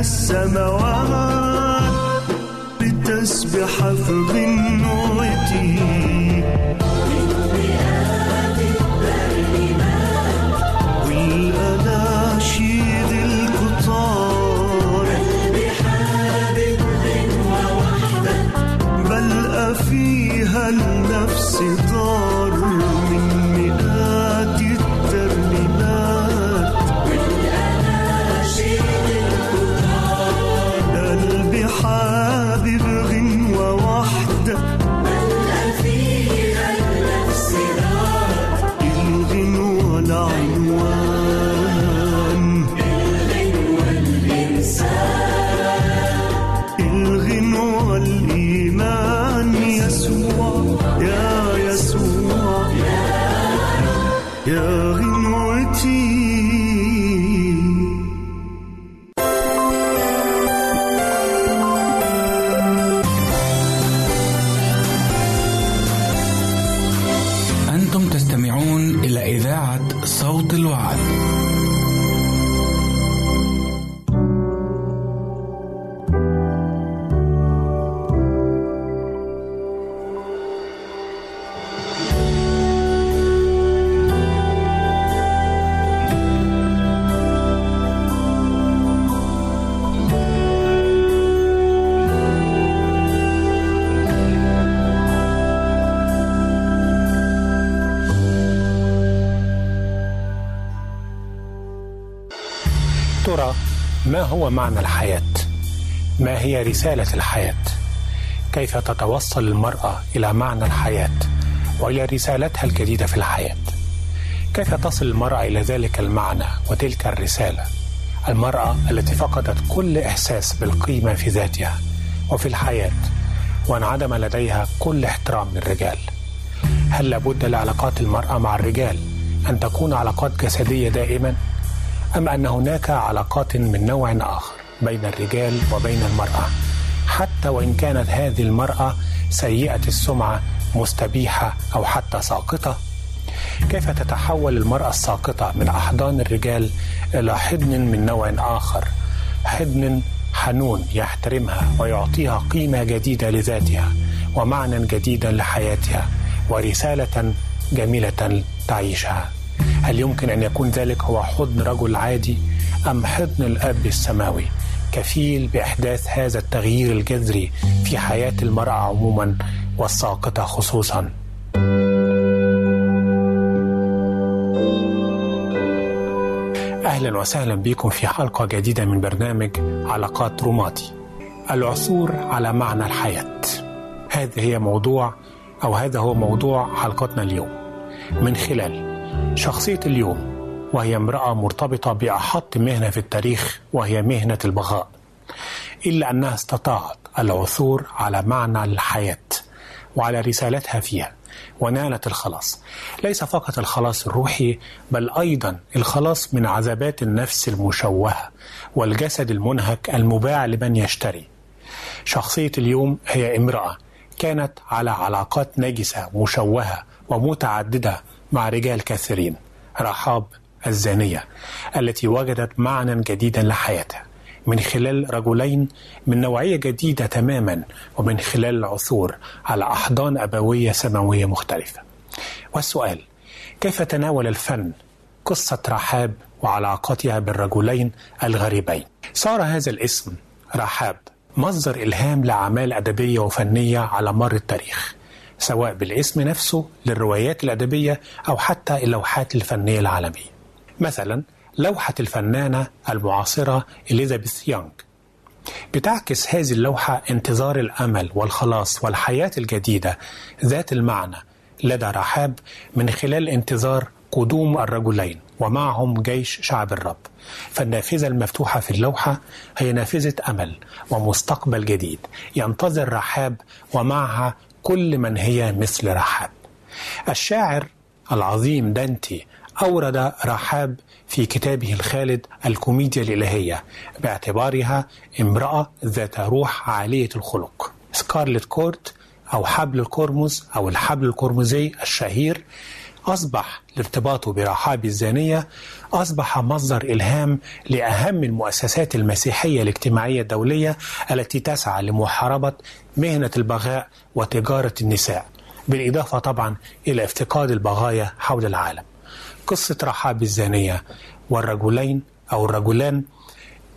السماوات لتسبح حفظ معنى الحياة؟ ما هي رسالة الحياة؟ كيف تتوصل المرأة إلى معنى الحياة وإلى رسالتها الجديدة في الحياة؟ كيف تصل المرأة إلى ذلك المعنى وتلك الرسالة؟ المرأة التي فقدت كل إحساس بالقيمة في ذاتها وفي الحياة وانعدم لديها كل احترام للرجال. هل لابد لعلاقات المرأة مع الرجال أن تكون علاقات جسدية دائما؟ أم أن هناك علاقات من نوع آخر بين الرجال وبين المرأة؟ حتى وإن كانت هذه المرأة سيئة السمعة مستبيحة أو حتى ساقطة؟ كيف تتحول المرأة الساقطة من أحضان الرجال إلى حضن من نوع آخر؟ حضن حنون يحترمها ويعطيها قيمة جديدة لذاتها ومعنى جديدا لحياتها ورسالة جميلة تعيشها. هل يمكن أن يكون ذلك هو حضن رجل عادي أم حضن الأب السماوي؟ كفيل بإحداث هذا التغيير الجذري في حياة المرأة عموما والساقطة خصوصا. أهلا وسهلا بكم في حلقة جديدة من برنامج علاقات روماتي. العثور على معنى الحياة. هذا هي موضوع أو هذا هو موضوع حلقتنا اليوم. من خلال شخصية اليوم وهي امرأة مرتبطة بأحط مهنة في التاريخ وهي مهنة البغاء. إلا أنها استطاعت العثور على معنى الحياة وعلى رسالتها فيها ونالت الخلاص. ليس فقط الخلاص الروحي بل أيضا الخلاص من عذابات النفس المشوهة والجسد المنهك المباع لمن يشتري. شخصية اليوم هي امرأة كانت على علاقات نجسة مشوهة ومتعددة مع رجال كثيرين رحاب الزانية التي وجدت معنى جديدا لحياتها. من خلال رجلين من نوعية جديدة تماما ومن خلال العثور على أحضان أبوية سماوية مختلفة. والسؤال كيف تناول الفن قصة رحاب وعلاقتها بالرجلين الغريبين؟ صار هذا الاسم رحاب مصدر إلهام لأعمال أدبية وفنية على مر التاريخ. سواء بالاسم نفسه للروايات الأدبية أو حتى اللوحات الفنية العالمية. مثلا لوحة الفنانة المعاصرة إليزابيث يونغ بتعكس هذه اللوحة انتظار الأمل والخلاص والحياة الجديدة ذات المعنى لدى رحاب من خلال انتظار قدوم الرجلين ومعهم جيش شعب الرب. فالنافذة المفتوحة في اللوحة هي نافذة أمل ومستقبل جديد. ينتظر رحاب ومعها كل من هي مثل رحاب. الشاعر العظيم دانتي أورد رحاب في كتابه الخالد الكوميديا الإلهية باعتبارها امرأة ذات روح عالية الخلق. scarlet cord أو حبل القرمز أو الحبل القرمزي الشهير أصبح لارتباطه برحاب الزانية أصبح مصدر إلهام لأهم المؤسسات المسيحية الاجتماعية الدولية التي تسعى لمحاربة مهنة البغاء وتجارة النساء بالإضافة طبعا إلى افتقاد البغايا حول العالم. قصة رحاب الزانية والرجلين أو الرجلان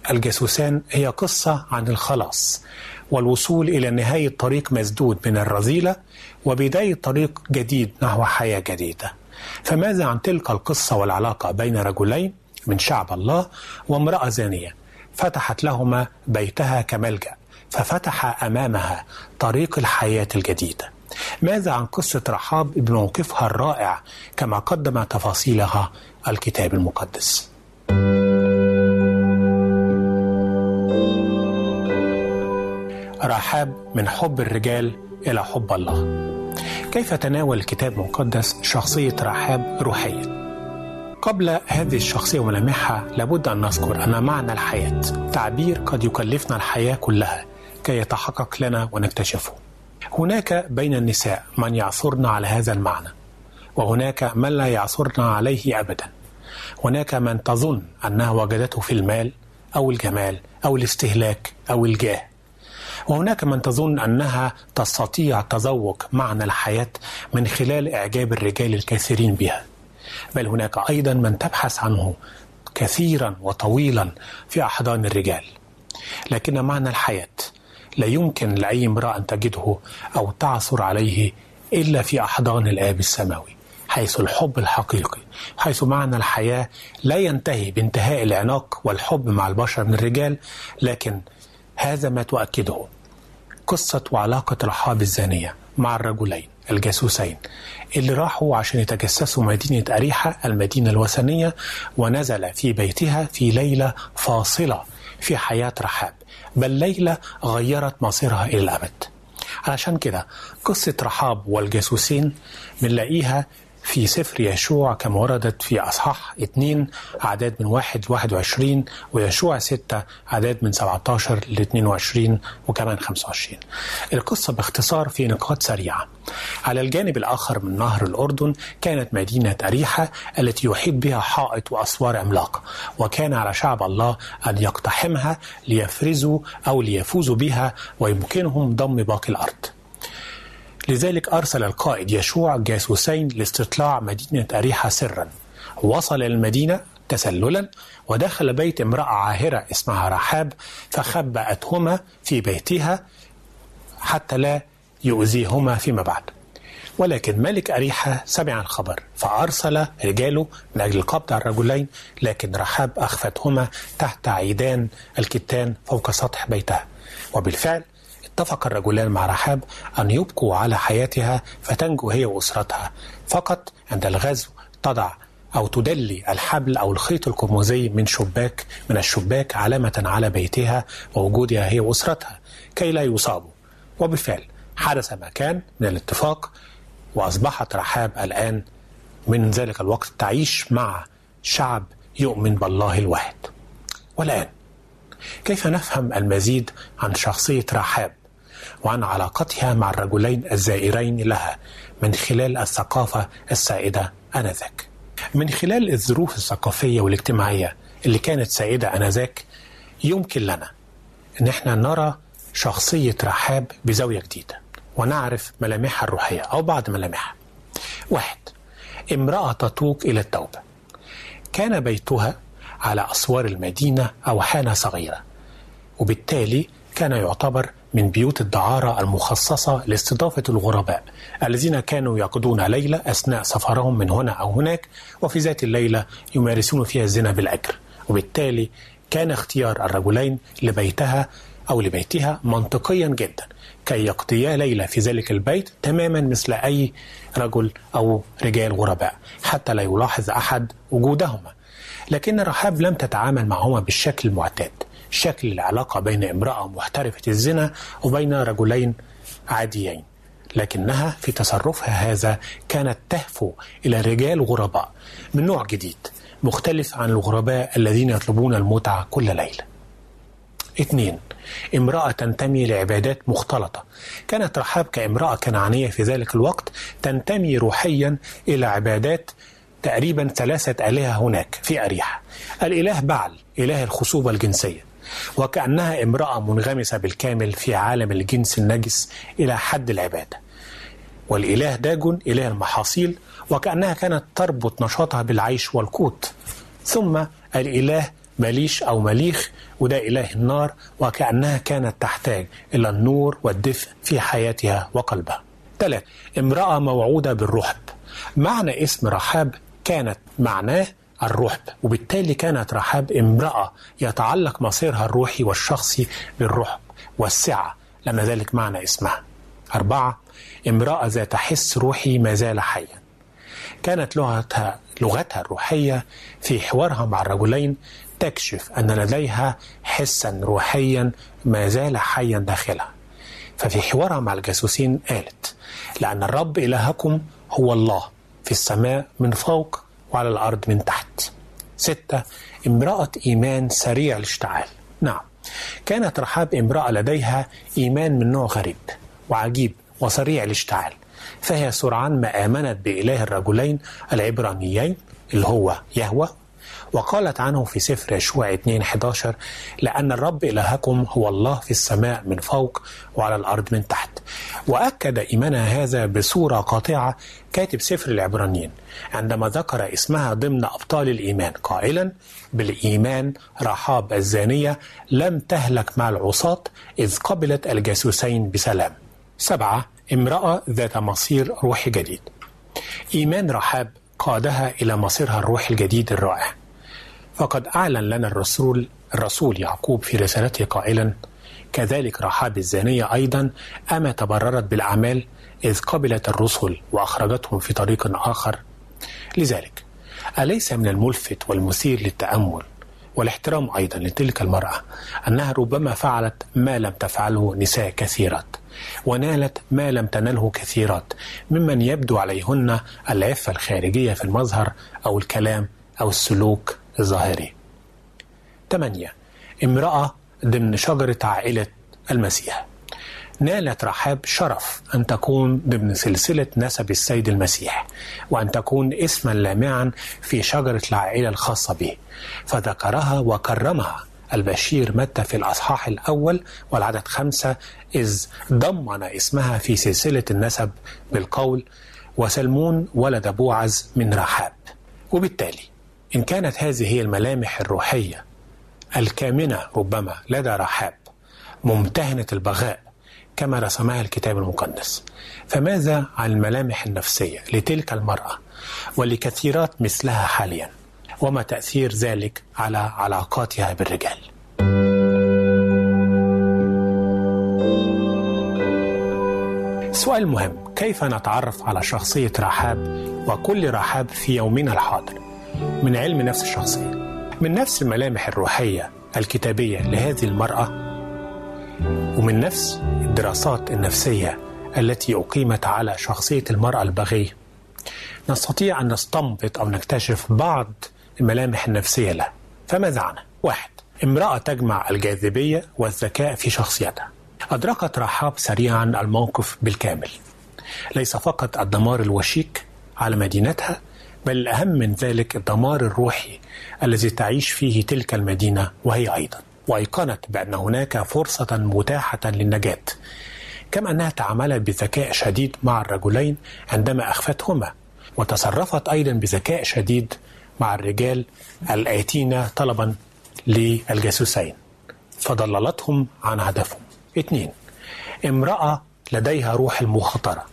الجاسوسان هي قصة عن الخلاص والوصول إلى نهاية طريق مسدود من الرذيلة وبداية طريق جديد نحو حياة جديدة. فماذا عن تلك القصة والعلاقة بين رجلين من شعب الله وامرأة زانية؟ فتحت لهما بيتها كملجأ ففتح أمامها طريق الحياة الجديدة ماذا عن قصة رحاب بموقفها الرائع كما قدم تفاصيلها الكتاب المقدس؟ رحاب من حب الرجال إلى حب الله. كيف تناول الكتاب المقدس شخصية رحاب روحيا قبل هذه الشخصية وملامحها لابد أن نذكر أن معنى الحياة تعبير قد يكلفنا الحياة كلها كي يتحقق لنا ونكتشفه. هناك بين النساء من يعثرن على هذا المعنى وهناك من لا يعثرن عليه أبدا. هناك من تظن أنها وجدته في المال أو الجمال أو الاستهلاك أو الجاه. وهناك من تظن أنها تستطيع تذوق معنى الحياة من خلال إعجاب الرجال الكثيرين بها. بل هناك أيضا من تبحث عنه كثيرا وطويلا في أحضان الرجال. لكن معنى الحياة لا يمكن لأي امرأة أن تجده أو تعثر عليه إلا في أحضان الآب السماوي حيث الحب الحقيقي حيث معنى الحياة لا ينتهي بانتهاء العناق والحب مع البشر من الرجال لكن هذا ما تؤكده. قصة وعلاقة رحاب الزانية مع الرجلين الجاسوسين اللي راحوا عشان يتجسسوا مدينة أريحة المدينة الوثنية ونزل في بيتها في ليلة فاصلة في حياة رحاب. بل ليلة غيرت مصيرها إلى الأبد. علشان كده قصة رحاب والجاسوسين بنلاقيها في سفر يشوع كما وردت في أصحاح 2 أعداد من 1 ل 21 ويشوع 6 أعداد من 17 ل 22 وكمان 25 القصة باختصار في نقاط سريعة. على الجانب الآخر من نهر الأردن كانت مدينة أريحة التي يحيط بها حائط وأسوار عملاقة وكان على شعب الله أن يقتحمها ليفرزوا أو ليفوزوا بها ويمكنهم ضم باقي الأرض. لذلك أرسل القائد يشوع جاسوسين لاستطلاع مدينة أريحة سرا. وصل المدينة تسللا ودخل بيت امرأة عاهرة اسمها رحاب فخبأتهما في بيتها حتى لا يؤذيهما فيما بعد. ولكن ملك أريحة سمع الخبر فأرسل رجاله من أجل القبض على الرجلين لكن رحاب أخفتهما تحت عيدان الكتان فوق سطح بيتها. وبالفعل اتفق الرجلان مع رحاب أن يبقوا على حياتها فتنجو هي وأسرتها. فقط عند الغزو تضع أو تدلي الحبل أو الخيط القرمزي من شباك من الشباك علامة على بيتها ووجودها هي وأسرتها كي لا يصابوا. وبالفعل حدث ما كان من الاتفاق وأصبحت رحاب الآن من ذلك الوقت تعيش مع شعب يؤمن بالله الواحد. والآن كيف نفهم المزيد عن شخصية رحاب؟ وعن علاقتها مع الرجلين الزائرين لها من خلال الثقافة السائدة آنذاك. من خلال الظروف الثقافية والاجتماعية اللي كانت سائدة آنذاك يمكن لنا أن إحنا نرى شخصية رحاب بزاوية جديدة ونعرف ملامحها الروحية أو بعض ملامحها. واحد امرأة تتوق إلى التوبة. كان بيتها على أسوار المدينة أو حانة صغيرة وبالتالي كان يعتبر من بيوت الدعارة المخصصة لاستضافة الغرباء الذين كانوا يقضون ليلة أثناء سفرهم من هنا أو هناك وفي ذات الليلة يمارسون فيها الزنا بالأجر. وبالتالي كان اختيار الرجلين لبيتها أو لبيتها منطقيا جدا كي يقضيا ليلة في ذلك البيت تماما مثل أي رجل أو رجال غرباء حتى لا يلاحظ أحد وجودهما. لكن رحاب لم تتعامل معهما بالشكل المعتاد. شكل العلاقة بين امرأة محترفة الزنا وبين رجلين عاديين لكنها في تصرفها هذا كانت تهفو إلى رجال غرباء من نوع جديد مختلف عن الغرباء الذين يطلبون المتعة كل ليلة. اثنين امرأة تنتمي لعبادات مختلطة. كانت رحاب كامرأة كنعانية في ذلك الوقت تنتمي روحيا إلى عبادات تقريبا ثلاثة آلهة هناك في أريحة. الإله بعل إله الخصوبة الجنسية. وكأنها امرأة منغمسة بالكامل في عالم الجنس النجس إلى حد العبادة. والإله داجون إله المحاصيل وكأنها كانت تربط نشاطها بالعيش والقوت. ثم الإله مليش أو مليخ وده إله النار وكأنها كانت تحتاج إلى النور والدفء في حياتها وقلبها. ثلاث امرأة موعودة بالرحب. معنى اسم رحاب كانت معناه الرحب وبالتالي كانت رحاب امرأة يتعلق مصيرها الروحي والشخصي بالرحب والسعة لأن ذلك معنى اسمها. أربعة امرأة ذات حس روحي ما زال حيا. كانت لغتها لغتها الروحية في حوارها مع الرجلين تكشف أن لديها حسا روحيا ما زال حيا داخلها. ففي حوارها مع الجاسوسين قالت لأن الرب إلهكم هو الله في السماء من فوق وعلى الأرض من تحت. ستة امرأة إيمان سريع الاشتعال. نعم. كانت رحاب امرأة لديها إيمان من نوع غريب وعجيب وسريع الاشتعال. فهي سرعان ما آمنت بإله الرجلين العبرانيين اللي هو يهوى وقالت عنه في سفر يشوع 2 11 لأن الرب إلهكم هو الله في السماء من فوق وعلى الأرض من تحت. وأكد إيمانها هذا بصورة قاطعة كاتب سفر العبرانيين عندما ذكر اسمها ضمن أبطال الإيمان قائلا بالإيمان رحاب الزانية لم تهلك مع العصاة إذ قبلت الجاسوسين بسلام. سبعة امرأة ذات مصير روحي جديد. إيمان رحاب قادها إلى مصيرها الروحي الجديد الرائع. فقد أعلن لنا الرسول الرسول يعقوب في رسالته قائلا كذلك رحاب الزانية أيضا أما تبررت بالأعمال إذ قبلت الرسل وأخرجتهم في طريق آخر. لذلك أليس من الملفت والمثير للتأمل والاحترام أيضا لتلك المرأة أنها ربما فعلت ما لم تفعله نساء كثيرات ونالت ما لم تنله كثيرات ممن يبدو عليهن العفة الخارجية في المظهر أو الكلام أو السلوك الظاهري. 8 امرأة ضمن شجرة عائلة المسيح. نالت رحاب شرف أن تكون ضمن سلسلة نسب السيد المسيح وأن تكون اسما لامعا في شجرة العائلة الخاصة به. فذكرها وكرمها البشير متى في الأصحاح الأول والعدد خمسة إذ ضمن اسمها في سلسلة النسب بالقول وسلمون ولد بوعز من رحاب. وبالتالي إن كانت هذه هي الملامح الروحية الكامنة ربما لدى رحاب ممتهنة البغاء كما رسمها الكتاب المقدس. فماذا عن الملامح النفسية لتلك المرأة ولكثيرات مثلها حاليا؟ وما تأثير ذلك على علاقاتها بالرجال؟ سؤال مهم. كيف نتعرف على شخصية رحاب وكل رحاب في يومنا الحاضر؟ من علم نفس الشخصية من نفس الملامح الروحية الكتابية لهذه المرأة ومن نفس الدراسات النفسية التي أقيمت على شخصية المرأة البغية نستطيع أن نستنبط أو نكتشف بعض الملامح النفسية له. فماذا عنها؟ واحد امرأة تجمع الجاذبية والذكاء في شخصيتها. أدركت رحاب سريعا الموقف بالكامل. ليس فقط الدمار الوشيك على مدينتها بل الأهم من ذلك الدمار الروحي الذي تعيش فيه تلك المدينة وهي أيضا. وأيقنت بأن هناك فرصة متاحة للنجاة كما أنها تعاملت بذكاء شديد مع الرجلين عندما أخفتهما وتصرفت أيضا بذكاء شديد مع الرجال الآتين طلبا للجاسوسين. فضللتهم عن هدفهم. اثنين امرأة لديها روح المخاطرة.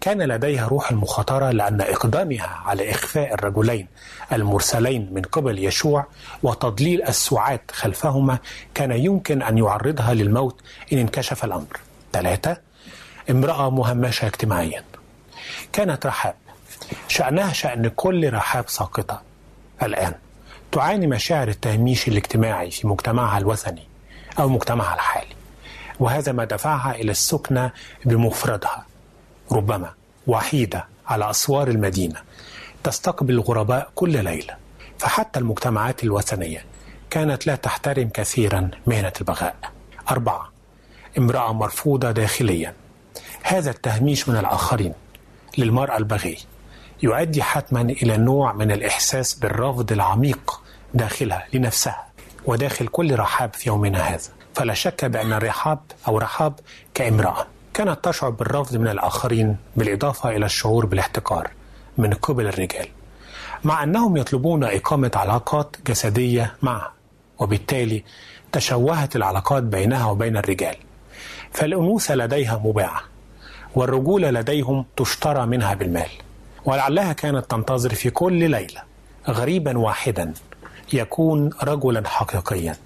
كان لديها روح المخاطرة لأن إقدامها على إخفاء الرجلين المرسلين من قبل يشوع وتضليل السعاة خلفهما كان يمكن أن يعرضها للموت إن انكشف الأمر. ثلاثة امرأة مهمشة اجتماعيا. كانت رحاب. شأنها شأن كل رحاب ساقطة. الآن تعاني مشاعر التهميش الاجتماعي في مجتمعها الوثني أو مجتمعها الحالي وهذا ما دفعها إلى السكنة بمفردها. ربما وحيدة على أسوار المدينة تستقبل الغرباء كل ليلة فحتى المجتمعات الوثنية كانت لا تحترم كثيرا مهنة البغاء. أربعة امرأة مرفوضة داخليا. هذا التهميش من الآخرين للمرأة البغي. يؤدي حتما إلى نوع من الإحساس بالرفض العميق داخلها لنفسها وداخل كل رحاب في يومنا هذا. فلا شك بأن الرحاب أو رحاب كامرأة. كانت تشعر بالرفض من الآخرين بالإضافة إلى الشعور بالاحتقار من قبل الرجال مع أنهم يطلبون إقامة علاقات جسدية معها وبالتالي تشوهت العلاقات بينها وبين الرجال. فالأنوثة لديها مباعة والرجولة لديهم تشترى منها بالمال ولعلها كانت تنتظر في كل ليلة غريبا واحدا يكون رجلا حقيقيا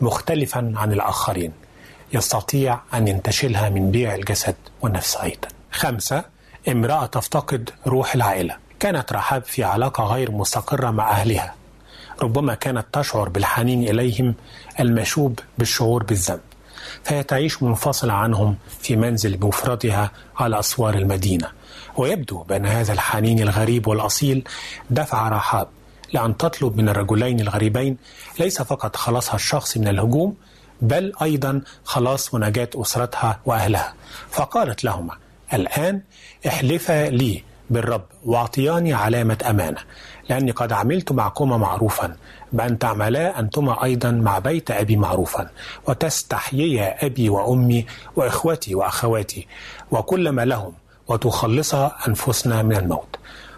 مختلفا عن الآخرين. يستطيع أن ينتشلها من بيع الجسد والنفس أيضا. خمسة امرأة تفتقد روح العائلة. كانت رحاب في علاقة غير مستقرة مع أهلها. ربما كانت تشعر بالحنين إليهم المشوب بالشعور بالذنب. فهي تعيش منفصلة عنهم في منزل بمفردها على أسوار المدينة. ويبدو بأن هذا الحنين الغريب والأصيل دفع رحاب لأن تطلب من الرجلين الغريبين ليس فقط خلاصها الشخصي من الهجوم بل أيضا خلاص ونجاة أسرتها وأهلها. فقالت لهما الآن احلفا لي بالرب واعطياني علامة أمانة لأني قد عملت معكما معروفا بأن تعملا أنتما أيضا مع بيت أبي معروفا وتستحييا أبي وأمي وإخوتي وأخواتي وكل ما لهم وتخلصا أنفسنا من الموت.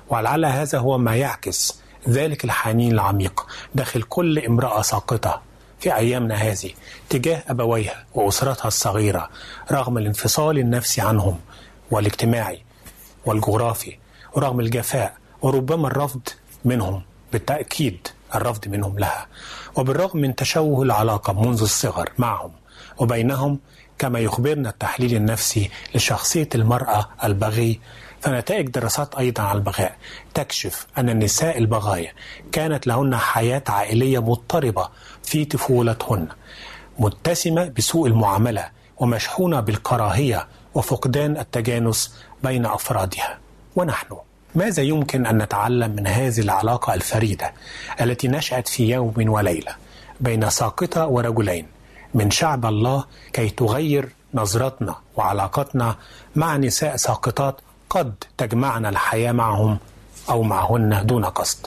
ولعل هذا هو ما يعكس ذلك الحنين العميق داخل كل امرأة ساقطة في أيامنا هذه تجاه أبويها وأسرتها الصغيرة رغم الانفصال النفسي عنهم والاجتماعي والجغرافي ورغم الجفاء وربما الرفض منهم بالتأكيد الرفض منهم لها. وبالرغم من تشوه العلاقة منذ الصغر معهم وبينهم كما يخبرنا التحليل النفسي لشخصية المرأة البغي فنتائج دراسات أيضا على البغاء. تكشف أن النساء البغايا كانت لهن حياة عائلية مضطربة في طفولتهن متسمة بسوء المعاملة ومشحونة بالكراهية وفقدان التجانس بين أفرادها. ونحن ماذا يمكن أن نتعلم من هذه العلاقة الفريدة التي نشأت في يوم وليلة بين ساقطة ورجلين من شعب الله كي تغير نظرتنا وعلاقتنا مع نساء ساقطات قد تجمعنا الحياة معهم أو معهن دون قصد.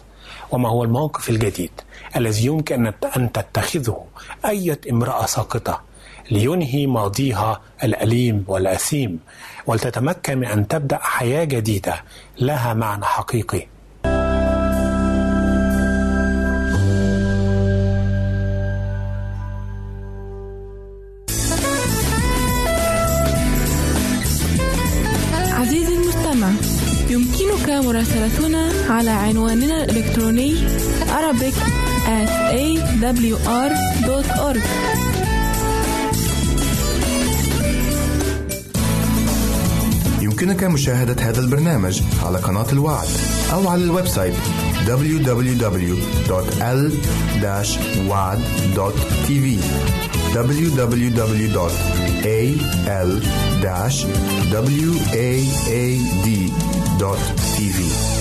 وما هو الموقف الجديد الذي يمكن أن تتخذه أية امرأة ساقطة لينهي ماضيها الأليم والأثيم ولتتمكن من أن تبدأ حياة جديدة لها معنى حقيقي. على عنواننا الإلكتروني Arabic at awr.org يمكنك مشاهدة هذا البرنامج على قناة الوعد أو على ال website www.l-wad.tv www.al-waad.tv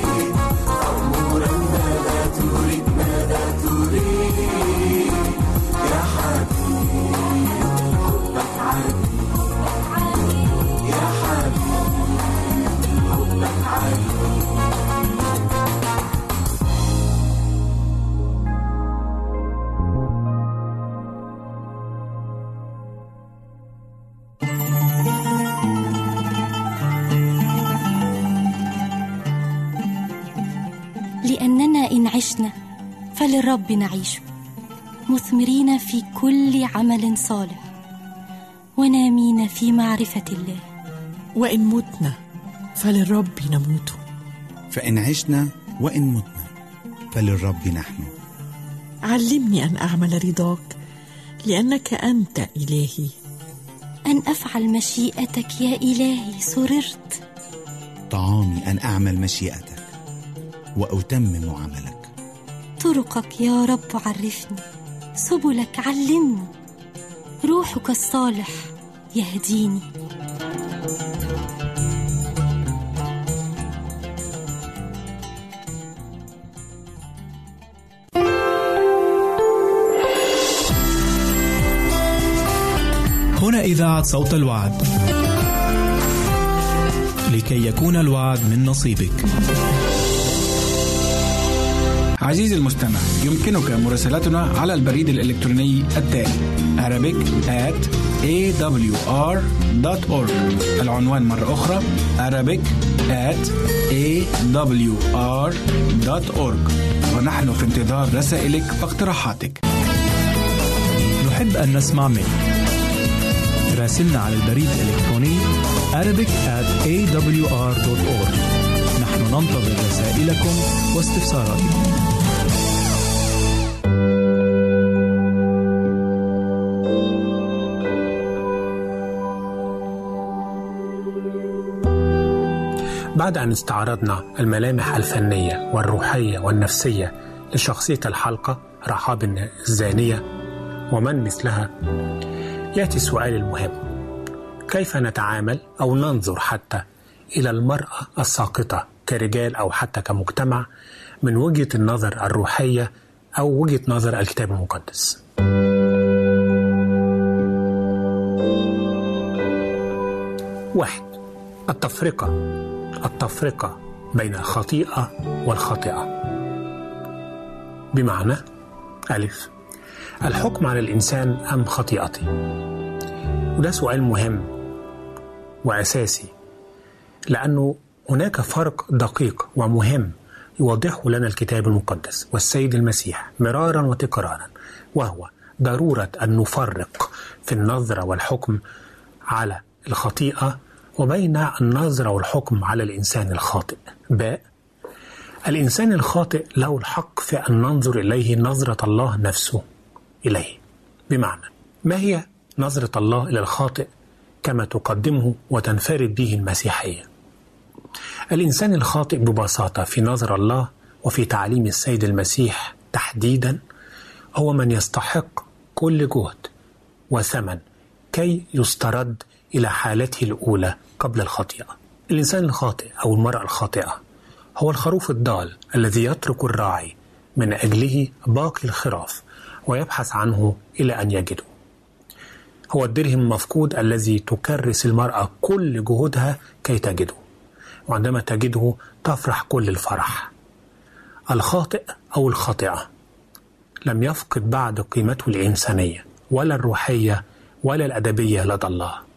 فللرب نعيش. مثمرين في كل عمل صالح. ونامين في معرفة الله. وإن متنا فللرب نموت. فإن عشنا وإن متنا فللرب نحن. علمني أن أعمل رضاك لأنك أنت إلهي. أن أفعل مشيئتك يا إلهي سررت. طعامي أن أعمل مشيئتك وأتمم عملك. طرقك يا رب عرفني سبلك علمني روحك الصالح يهديني. هنا إذاعة صوت الوعد. لكي يكون الوعد من نصيبك. عزيزي المستمع يمكنك مراسلتنا على البريد الإلكتروني التالي Arabic at awr.org العنوان مرة أخرى Arabic at awr.org ونحن في انتظار رسائلك واقتراحاتك نحب أن نسمع منك. راسلنا على البريد الإلكتروني Arabic at awr.org نحن ننتظر رسائلكم واستفساراتكم. بعد أن استعرضنا الملامح الفنية والروحية والنفسية لشخصية الحلقة رحاب الزانية ومن مثلها يأتي السؤال المهم. كيف نتعامل أو ننظر حتى إلى المرأة الساقطة كرجال أو حتى كمجتمع من وجهة النظر الروحية أو وجهة نظر الكتاب المقدس؟ واحد التفرقة. التفرقة بين الخطيئة والخاطئة. بمعنى ألف الحكم على الإنسان أم خطيئته؟ وده سؤال مهم وأساسي لأنه هناك فرق دقيق ومهم يوضحه لنا الكتاب المقدس والسيد المسيح مرارا وتكرارا وهو ضرورة أن نفرق في النظرة والحكم على الخطيئة وبين النظرة والحكم على الإنسان الخاطئ. باء الإنسان الخاطئ له الحق في أن ننظر إليه نظرة الله نفسه إليه. بمعنى ما هي نظرة الله إلى الخاطئ كما تقدمه وتنفرد به المسيحية؟ الإنسان الخاطئ ببساطة في نظر الله وفي تعليم السيد المسيح تحديدا هو من يستحق كل جهد وثمن كي يسترد إلى حالته الأولى قبل الخطيئة الإنسان الخاطئ أو المرأة الخاطئة هو الخروف الضال الذي يترك الراعي من أجله باقي الخراف ويبحث عنه إلى أن يجده. هو الدرهم المفقود الذي تكرس المرأة كل جهودها كي تجده وعندما تجده تفرح كل الفرح. الخاطئ أو الخاطئة لم يفقد بعد قيمته الإنسانية ولا الروحية ولا الأدبية لدى الله.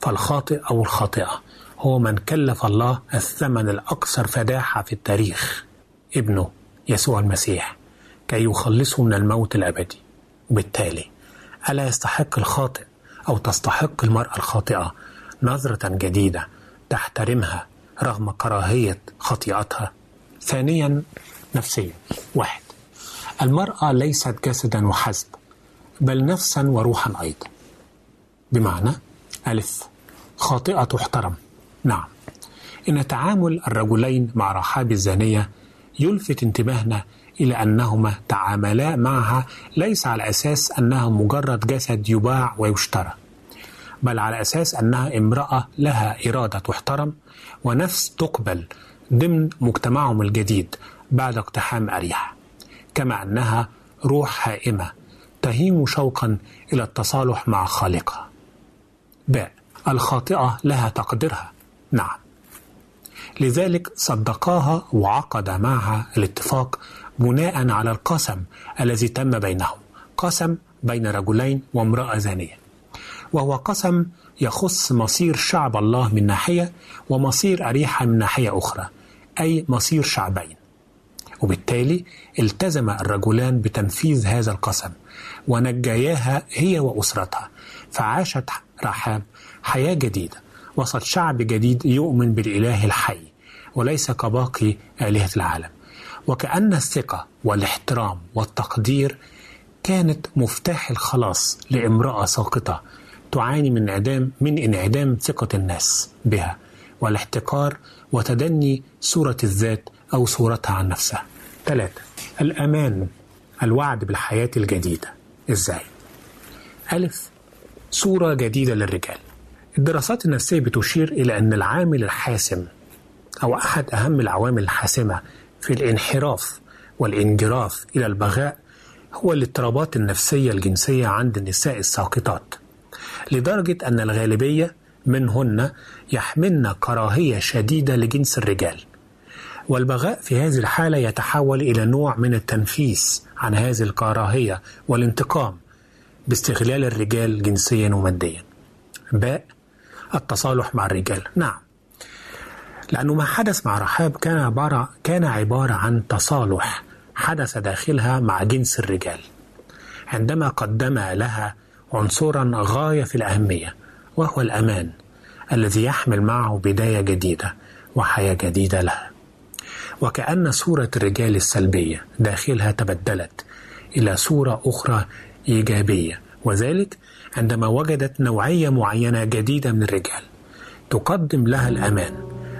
فالخاطئ أو الخاطئة. هو من كلف الله الثمن الأكثر فداحة في التاريخ. ابنه يسوع المسيح كي يخلصه من الموت الأبدي. وبالتالي ألا يستحق الخاطئ أو تستحق المرأة الخاطئة نظرة جديدة تحترمها رغم كراهية خطيئتها؟ ثانيا نفسيا. واحد المرأة ليست جسدا وحسب بل نفسا وروحا أيضا. بمعنى ألف. خاطئة تحترم نعم. إن تعامل الرجلين مع رحاب الزانية يلفت انتباهنا إلى أنهما تعاملا معها ليس على أساس أنها مجرد جسد يباع ويشترى بل على أساس أنها امرأة لها إرادة تحترم ونفس تقبل ضمن مجتمعهم الجديد بعد اقتحام أريحة. كما أنها روح هائمة تهيم شوقا إلى التصالح مع خالقها. باء الخاطئة لها تقديرها. نعم. لذلك صدقاها وعقد معها الاتفاق بناء على القسم الذي تم بينهم. قسم بين رجلين وامرأة زانية. وهو قسم يخص مصير شعب الله من ناحية ومصير أريحة من ناحية أخرى أي مصير شعبين. وبالتالي التزم الرجلان بتنفيذ هذا القسم ونجياها هي وأسرتها فعاشت رحاب حياة جديدة وسط شعب جديد يؤمن بالإله الحي وليس كباقي آلهة العالم وكأن الثقة والاحترام والتقدير كانت مفتاح الخلاص لامرأة ساقطة تعاني من انعدام من انعدام ثقة الناس بها والاحتقار وتدني صورة الذات أو صورتها عن نفسها. ثلاثة الأمان الوعد بالحياة الجديدة إزاي؟ ألف صورة جديدة للرجال. الدراسات النفسية بتشير إلى أن العامل الحاسم أو أحد أهم العوامل الحاسمة في الانحراف والانجراف إلى البغاء هو الاضطرابات النفسية الجنسية عند النساء الساقطات لدرجة أن الغالبية منهن يحملن كراهية شديدة لجنس الرجال. والبغاء في هذه الحالة يتحول إلى نوع من التنفيس عن هذه الكراهية والانتقام. باستغلال الرجال جنسيا وماديا. باء التصالح مع الرجال. نعم. لأنه ما حدث مع رحاب كان عبارة كان عبارة عن تصالح حدث داخلها مع جنس الرجال. عندما قدم لها عنصرا غاية في الأهمية وهو الأمان الذي يحمل معه بداية جديدة وحياة جديدة لها. وكأن صورة الرجال السلبية داخلها تبدلت إلى صورة أخرى إيجابية. وذلك عندما وجدت نوعية معينة جديدة من الرجال تقدم لها الأمان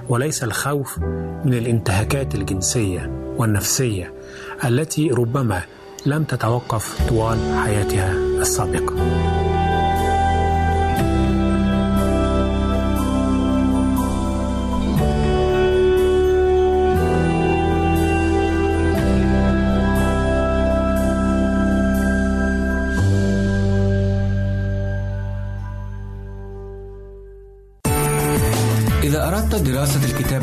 وليس الخوف من الانتهاكات الجنسية والنفسية التي ربما لم تتوقف طوال حياتها السابقة.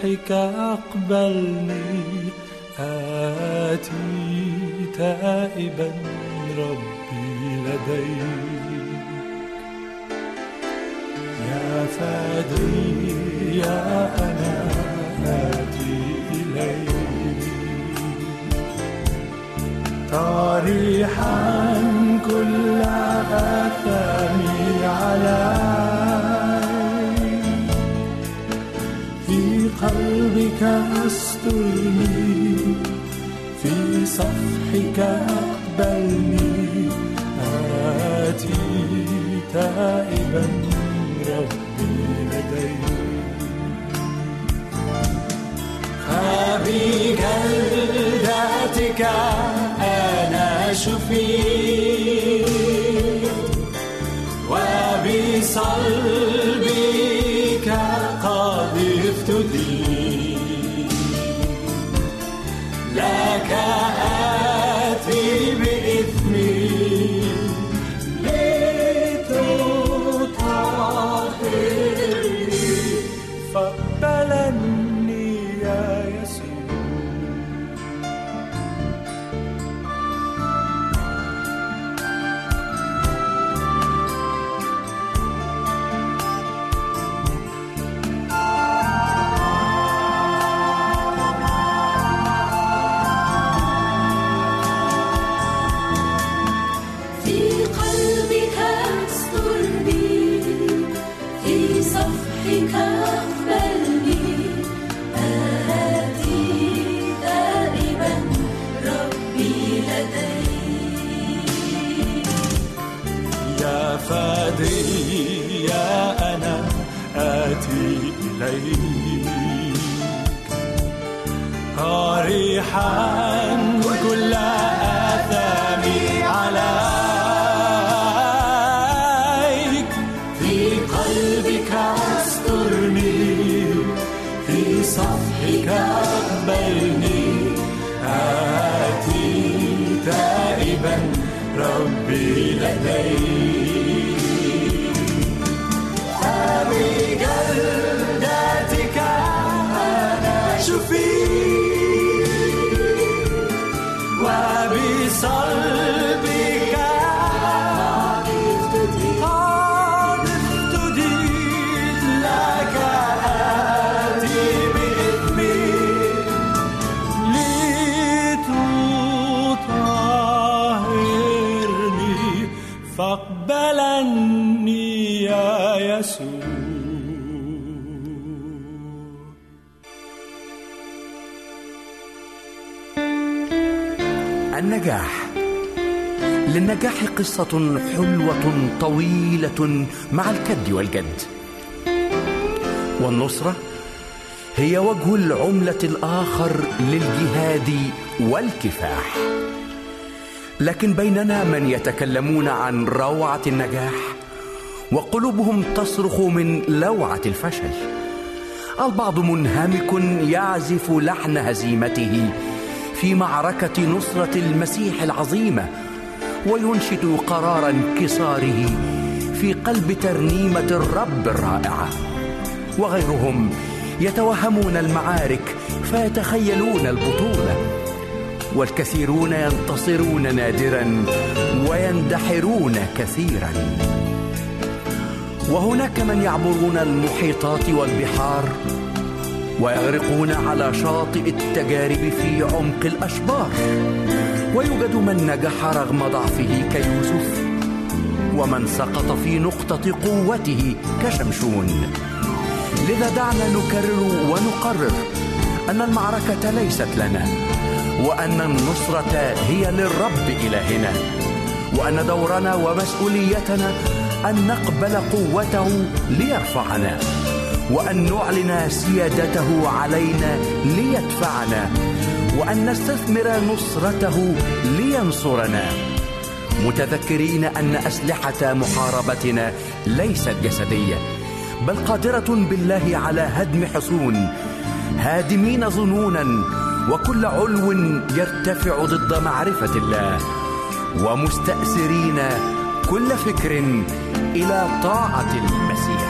صفحك أقبلني آتي تائبا ربي لديك. يا فادي يا أنا آتي إليك. طارحا كل آثامي عليك أسترني في صفحك أقبلني آتي تائبا ربي لديك فبجلدتك أنا شفيت آتي إليك. طارحا للنجاح قصة حلوة طويلة مع الكد والجد. والنصرة هي وجه العملة الآخر للجهاد والكفاح. لكن بيننا من يتكلمون عن روعة النجاح وقلوبهم تصرخ من لوعة الفشل. البعض منهمك يعزف لحن هزيمته في معركة نصرة المسيح العظيمة وينشد قرار انكساره في قلب ترنيمة الرب الرائعة. وغيرهم يتوهمون المعارك فيتخيلون البطولة. والكثيرون ينتصرون نادرا ويندحرون كثيرا. وهناك من يعبرون المحيطات والبحار ويغرقون على شاطئ التجارب في عمق الأشبار. ويوجد من نجح رغم ضعفه كيوسف ومن سقط في نقطة قوته كشمشون. لذا دعنا نكرر ونقرر أن المعركة ليست لنا وأن النصرة هي للرب إلهنا وأن دورنا ومسؤوليتنا أن نقبل قوته ليرفعنا. وأن نعلن سيادته علينا ليدفعنا وأن نستثمر نصرته لينصرنا. متذكرين أن أسلحة محاربتنا ليست جسدية بل قادرة بالله على هدم حصون هادمين ظنونا وكل علو يرتفع ضد معرفة الله. ومستأسرين كل فكر إلى طاعة المسيح.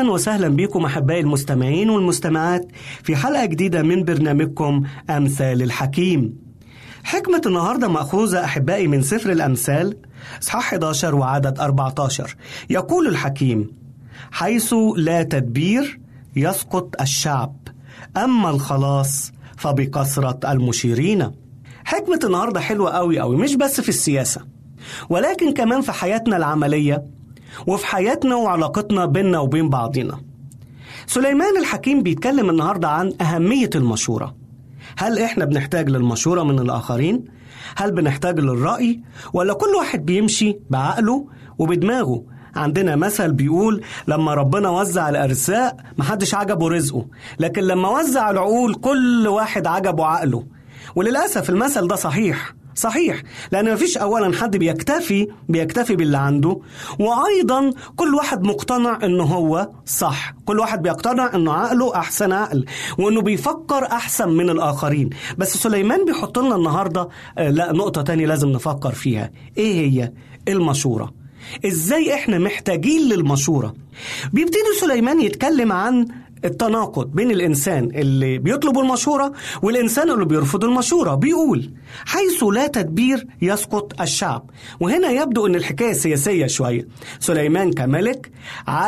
أهلا وسهلا بكم أحبائي المستمعين والمستمعات في حلقة جديدة من برنامجكم أمثال الحكيم. حكمة النهاردة مأخوذة أحبائي من سفر الأمثال إصحاح 11 وعدد 14 يقول الحكيم حيث لا تدبير يسقط الشعب أما الخلاص فبكثرة المشيرين. حكمة النهاردة حلوة قوي قوي مش بس في السياسة ولكن كمان في حياتنا العملية. وفي حياتنا وعلاقتنا بيننا وبين بعضنا. سليمان الحكيم بيتكلم النهاردة عن أهمية المشورة. هل إحنا بنحتاج للمشورة من الآخرين؟ هل بنحتاج للرأي؟ ولا كل واحد بيمشي بعقله وبدماغه؟ عندنا مثل بيقول لما ربنا وزع الأرزاق محدش عجبه رزقه. لكن لما وزع العقول كل واحد عجبه عقله. وللأسف المثل ده صحيح. صحيح. لأن مفيش أولا حد بيكتفي بيكتفي باللي عنده. وأيضا كل واحد مقتنع إنه هو صح. كل واحد بيقتنع إنه عقله أحسن عقل وإنه بيفكر أحسن من الآخرين. بس سليمان بيحط لنا النهاردة آه، لا نقطة تانية لازم نفكر فيها. إيه هي؟ المشورة. إزاي إحنا محتاجين للمشورة؟ بيبتدي سليمان يتكلم عن التناقض بين الإنسان اللي بيطلب المشورة والإنسان اللي بيرفض المشورة. بيقول حيث لا تدبير يسقط الشعب. وهنا يبدو أن الحكاية سياسية شوية. سليمان كملك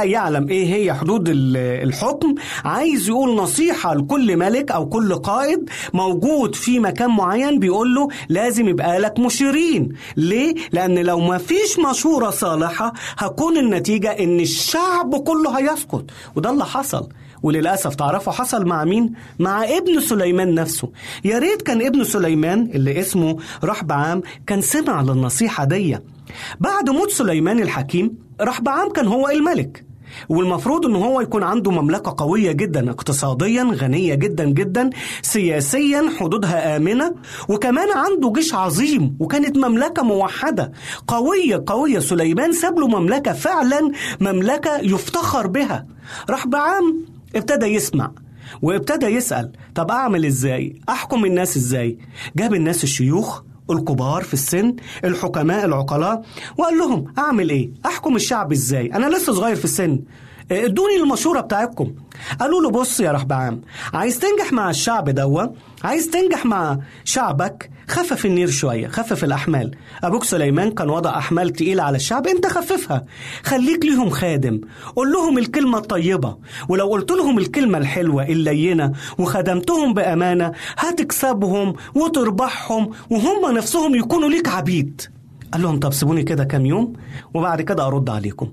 يعلم إيه هي حدود ال- الحكم. عايز يقول نصيحة لكل ملك أو كل قائد موجود في مكان معين. بيقول له لازم يبقى لك مشيرين. ليه؟ لأن لو ما فيش مشورة صالحة هكون النتيجة أن الشعب كله هيسقط. وده اللي حصل. وللأسف تعرفوا حصل مع مين؟ مع ابن سليمان نفسه. يا ريت كان ابن سليمان اللي اسمه رحبعام كان سمع للنصيحة دي. بعد موت سليمان الحكيم رحبعام كان هو الملك. والمفروض إن هو يكون عنده مملكة قوية جدا اقتصاديا غنية جدا جدا سياسيا حدودها آمنة وكمان عنده جيش عظيم وكانت مملكة موحدة. قوية قوية. سليمان ساب له مملكة فعلا مملكة يفتخر بها. رحبعام ابتدى يسمع وابتدى يسأل طب أعمل إزاي؟ أحكم الناس إزاي؟ جاب الناس الشيوخ الكبار في السن الحكماء العقلاء وقال لهم أعمل إيه؟ أحكم الشعب إزاي؟ أنا لسه صغير في السن. إدوني المشورة بتاعتكم. قالوا له بص يا رحبعام عايز تنجح مع الشعب دوا عايز تنجح مع شعبك خفف النير شوية خفف الأحمال. أبوك سليمان كان وضع أحمال تقيلة على الشعب أنت خففها. خليك ليهم خادم. قول لهم الكلمة الطيبة. ولو قلت لهم الكلمة الحلوة اللينة وخدمتهم بأمانة هتكسبهم وتربحهم وهم نفسهم يكونوا ليك عبيد. قال لهم طب سيبوني كده كام يوم وبعد كده أرد عليكم.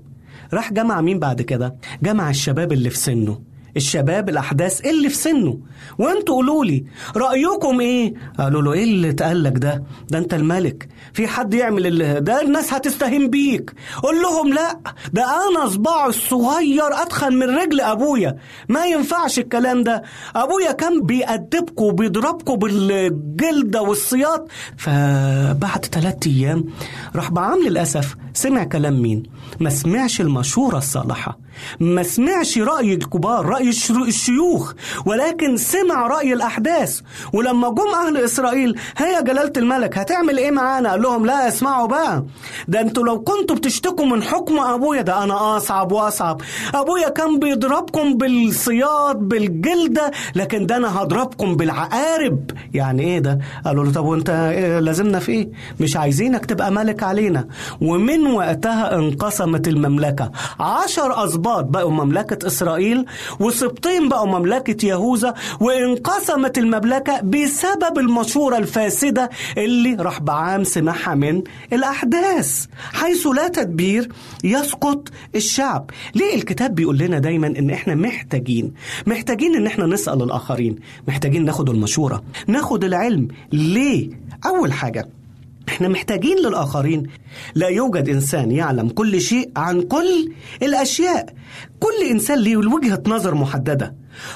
راح جمع مين بعد كده؟ جمع الشباب اللي في سنه. الشباب الأحداث اللي في سنه. وأنتوا قولوا لي رأيكم إيه؟ قالوا له إيه اللي اتقالك ده؟ ده أنت الملك. في حد يعمل اللي ده الناس هتستهين بيك. قول لهم لا ده أنا صباعي الصغير أتخن من رجل أبويا. ما ينفعش الكلام ده. أبويا كان بيأدبكم وبيضربكم بالجلدة والسياط. فبعد ثلاثة أيام راح بعام للأسف سمع كلام مين؟ ما سمعش المشورة الصالحة. ما سمعش رأي الكبار رأي الشيوخ ولكن سمع رأي الأحداث. ولما جم أهل إسرائيل هيا جلالة الملك هتعمل إيه معانا؟ قال لهم لا اسمعوا بقى. ده أنتوا لو كنتوا بتشتكوا من حكم أبويا ده أنا أصعب وأصعب. أبويا كان بيضربكم بالسياط بالجلدة لكن ده أنا هضربكم بالعقارب. يعني إيه ده؟ قالوا له طب وأنت إيه لازمنا في إيه؟ مش عايزينك تبقى ملك علينا. ومن وقتها انقسمت المملكة. عشر أسباط بقوا مملكة إسرائيل وسبطين بقوا مملكة يهوذا وانقسمت المملكة بسبب المشورة الفاسدة اللي راح بعام سمعها من الأحداث حيث لا تدبير يسقط الشعب. ليه الكتاب بيقول لنا دايما إن إحنا محتاجين؟ محتاجين إن إحنا نسأل الآخرين محتاجين ناخد المشورة ناخد العلم. ليه؟ أول حاجة إحنا محتاجين للآخرين. لا يوجد إنسان يعلم كل شيء عن كل الأشياء. كل إنسان ليه وجهة نظر محددة.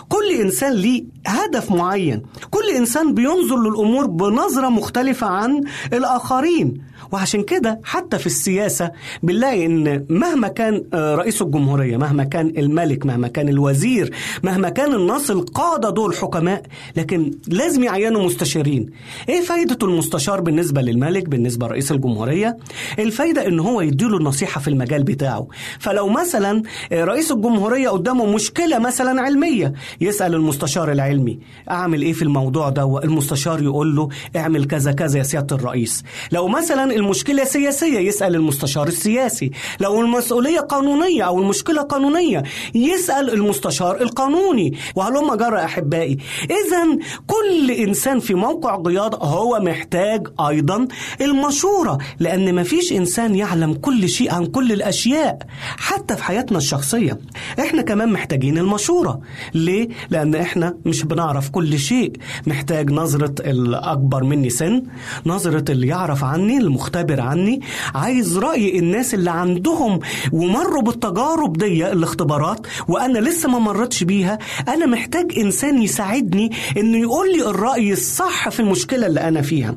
كل إنسان ليه هدف معين. كل إنسان بينظر للأمور بنظرة مختلفة عن الآخرين. وعشان كده حتى في السياسة بنلاقي إن مهما كان رئيس الجمهورية مهما كان الملك مهما كان الوزير مهما كان الناس القادة دول حكماء لكن لازم يعينوا مستشارين. إيه فايدة المستشار بالنسبة للملك بالنسبة لرئيس الجمهورية؟ الفايدة إن هو يديله النصيحة في المجال بتاعه. فلو مثلا رئيس الجمهورية قدامه مشكلة مثلا علمية يسأل المستشار العلمي أعمل إيه في الموضوع ده؟ المستشار يقول له اعمل كذا كذا يا سيادة الرئيس. لو مثلا المشكلة سياسية يسأل المستشار السياسي. لو المسؤولية قانونية أو المشكلة قانونية يسأل المستشار القانوني. وهلما جرى أحبائي؟ إذا كل إنسان في موقع قيادة هو محتاج أيضا المشورة لأن مفيش إنسان يعلم كل شيء عن كل الأشياء حتى في حياتنا الشخصية. إحنا كمان محتاجين المشورة. ليه؟ لأن إحنا مش بنعرف كل شيء. محتاج نظرة الأكبر مني سن نظرة اللي يعرف عني المختبر عني عايز رأي الناس اللي عندهم ومروا بالتجارب دي الاختبارات وأنا لسه ما مرتش بيها. أنا محتاج إنسان يساعدني إنه يقول لي الرأي الصح في المشكلة اللي أنا فيها.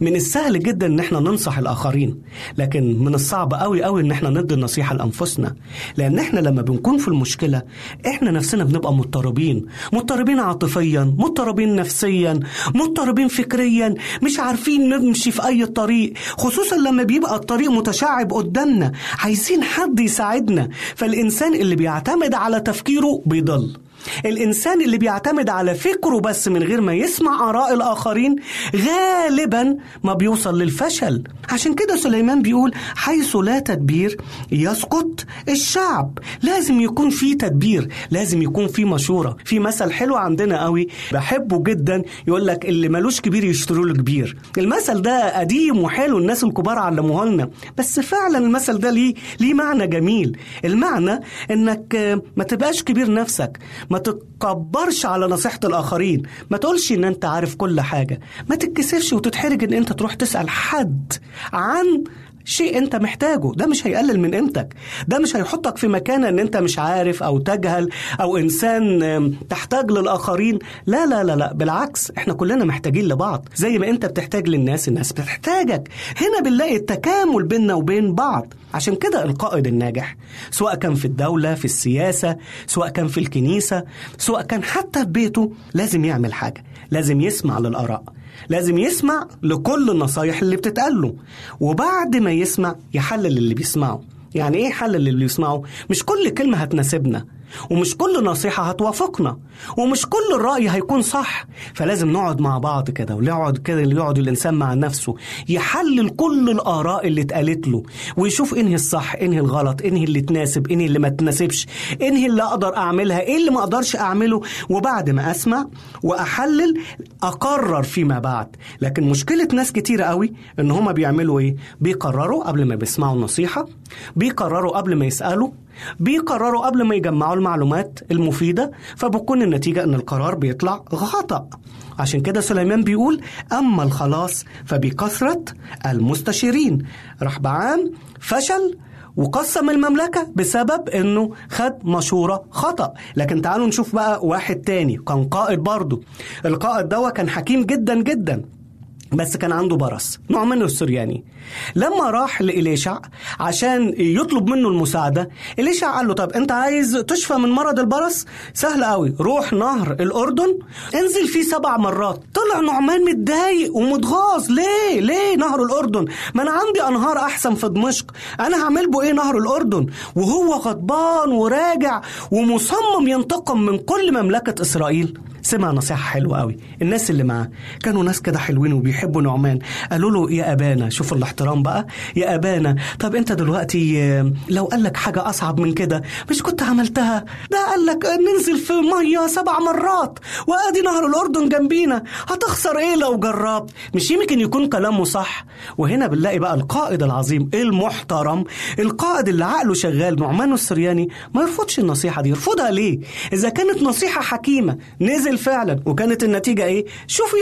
من السهل جدا إن إحنا ننصح الآخرين لكن من الصعب قوي قوي إن إحنا ندي النصيحة لأنفسنا. لأن إحنا لما بنكون في المشكلة إحنا نفسنا بنبقى مضطربين. مضطربين عاطفيا مضطربين نفسيا مضطربين فكريا. مش عارفين نمشي في أي طريق خصوصا لما بيبقى الطريق متشعب قدامنا. عايزين حد يساعدنا. فالإنسان اللي بيعتمد على تفكيره بيضل. الإنسان اللي بيعتمد على فكره بس من غير ما يسمع آراء الآخرين غالبا ما بيوصل للفشل. عشان كده سليمان بيقول حيث لا تدبير يسقط الشعب. لازم يكون في تدبير لازم يكون في مشورة. في مثل حلو عندنا قوي بحبه جدا يقول لك اللي ملوش كبير يشتروا له كبير. المثل ده قديم وحلو الناس الكبار علموه لنا. بس فعلا المثل ده ليه ليه معنى جميل. المعنى إنك ما تبقاش كبير نفسك. ما تتكبرش على نصيحة الآخرين. ما تقولش إن أنت عارف كل حاجة. ما تتكسفش وتتحرج إن أنت تروح تسأل حد عن شيء انت محتاجه. ده مش هيقلل من قيمتك. ده مش هيحطك في مكانة ان انت مش عارف أو تجهل أو انسان تحتاج للآخرين. لا لا لا لا. بالعكس إحنا كلنا محتاجين لبعض. زي ما انت بتحتاج للناس الناس بتحتاجك. هنا بنلاقي التكامل بيننا وبين بعض. عشان كده القائد الناجح سواء كان في الدولة في السياسة سواء كان في الكنيسة سواء كان حتى في بيته لازم يعمل حاجة. لازم يسمع للآراء. لازم يسمع لكل النصايح اللي بتتقال له وبعد ما يسمع يحلل اللي بيسمعه. يعني إيه حلل اللي يسمعه مش كل كلمة هتناسبنا. ومش كل نصيحة هتوافقنا ومش كل الرأي هيكون صح. فلازم نقعد مع بعض كده ونقعد كده اللي يقعد الإنسان مع نفسه يحلل كل الآراء اللي اتقالت له ويشوف إنهي الصح إنهي الغلط إنهي اللي تناسب إنهي اللي ما تناسبش إنهي اللي أقدر أعملها إيه اللي ما أقدرش أعمله. وبعد ما أسمع وأحلل أقرر فيما بعد. لكن مشكلة ناس كتيرة قوي إن هما بيعملوا إيه؟ بيقرروا قبل ما بيسمعوا النصيحة بيقرروا قبل ما يسألوا بيقرروا قبل ما يجمعوا المعلومات المفيدة فبتكون النتيجة إن القرار بيطلع خطأ عشان كده سليمان بيقول أما الخلاص فبكثرة المستشيرين. رحبعام فشل وقسم المملكة بسبب إنه خد مشورة خطأ. لكن تعالوا نشوف بقى واحد تاني كان قائد برضه. القائد ده كان حكيم جدا جدا. بس كان عنده برص نعمان السرياني. لما راح لإليشع عشان يطلب منه المساعدة إليشع قال له طب أنت عايز تشفى من مرض البرص؟ سهل قوي روح نهر الأردن انزل فيه سبع مرات. طلع نعمان متضايق ومتغاظ ليه؟ ليه نهر الأردن؟ ما أنا عندي أنهار أحسن في دمشق أنا هعمل به إيه نهر الأردن؟ وهو غضبان وراجع ومصمم ينتقم من كل مملكة إسرائيل. سمع نصيحة حلوة قوي. الناس اللي معاه كانوا ناس كده حلوين وبيحبوا نعمان. قالوا له يا أبانا شوف الاحترام بقى. يا أبانا طب أنت دلوقتي لو قال لك حاجة أصعب من كده مش كنت عملتها? ده قال لك ننزل في مية سبع مرات وأدي نهر الأردن جنبينا. هتخسر إيه لو جربت؟ مش يمكن يكون كلامه صح. وهنا بنلاقي بقى القائد العظيم المحترم. القائد اللي عقله شغال نعمان السرياني ما يرفضش النصيحة دي. يرفضها ليه؟ إذا كانت نصيحة حكيمة نزل فعلا. وكانت النتيجة إيه؟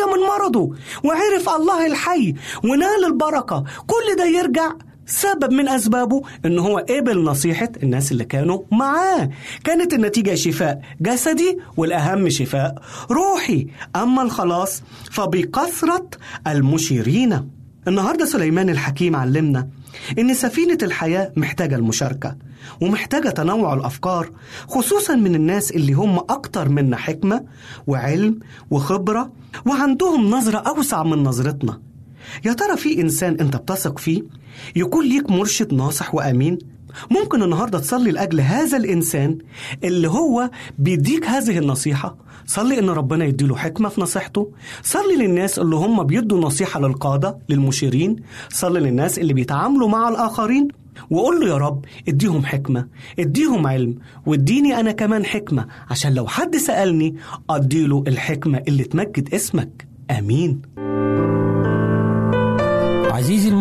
يا من مرضه. وعرف الله الحي ونال البركة. كل ده يرجع سبب من أسبابه إن هو قبل نصيحة الناس اللي كانوا معاه. كانت النتيجة شفاء جسدي والأهم شفاء روحي. أما الخلاص فبكثرة المشيرين. النهاردة سليمان الحكيم علمنا إن سفينة الحياة محتاجة المشاركة ومحتاجة تنوع الأفكار خصوصا من الناس اللي هم أكتر منا حكمة وعلم وخبرة وعندهم نظرة أوسع من نظرتنا. يا ترى في إنسان أنت بتثق فيه يكون ليك مرشد ناصح وأمين؟ ممكن النهارده تصلي لأجل هذا الإنسان اللي هو بيديك هذه النصيحة. صلي إن ربنا يديله حكمة في نصيحته. صلي للناس اللي هم بيدوا نصيحة للقادة للمشيرين. صلي للناس اللي بيتعاملوا مع الآخرين. وقول له يا رب اديهم حكمة اديهم علم واديني أنا كمان حكمة. عشان لو حد سألني أديله الحكمة اللي تمجد اسمك. آمين.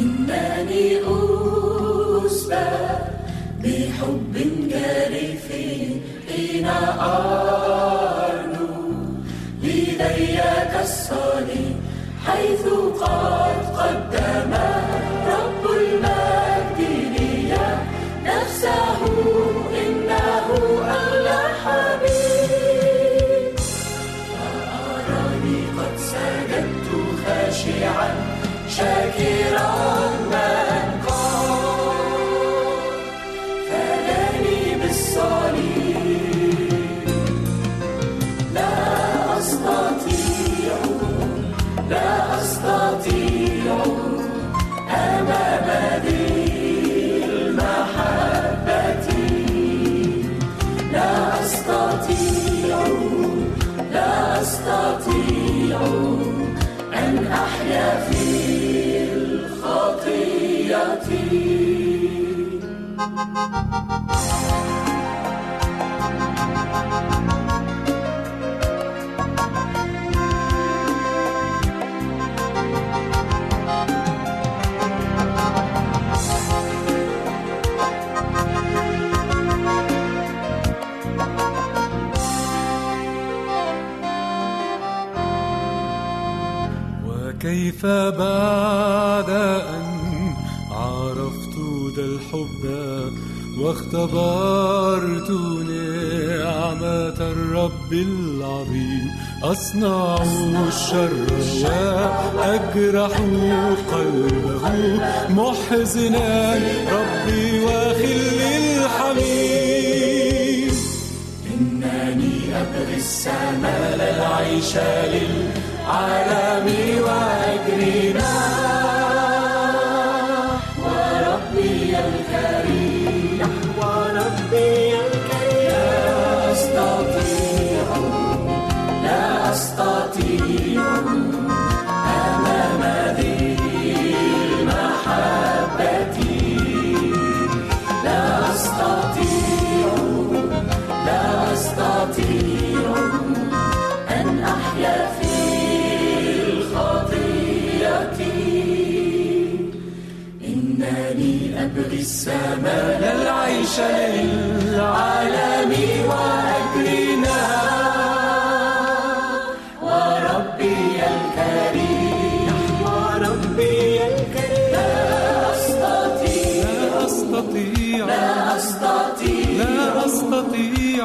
إنني أسبى بحب جارف حين أرنو لديك الصليب حيث قد قدم كيف بعد أن عرفت ذا الحب واختبرت نعمة الرب العظيم. أصنع الشر وأجرح قلبه محزنا ربي وخلي الحميم إنني أبغي السماء العيش للعالم وأجرنا. لا العيش للعالم وأجرنا وربي الكريم. وربي الكريم. لا أستطيع. لا أستطيع. لا أستطيع. لا أستطيع.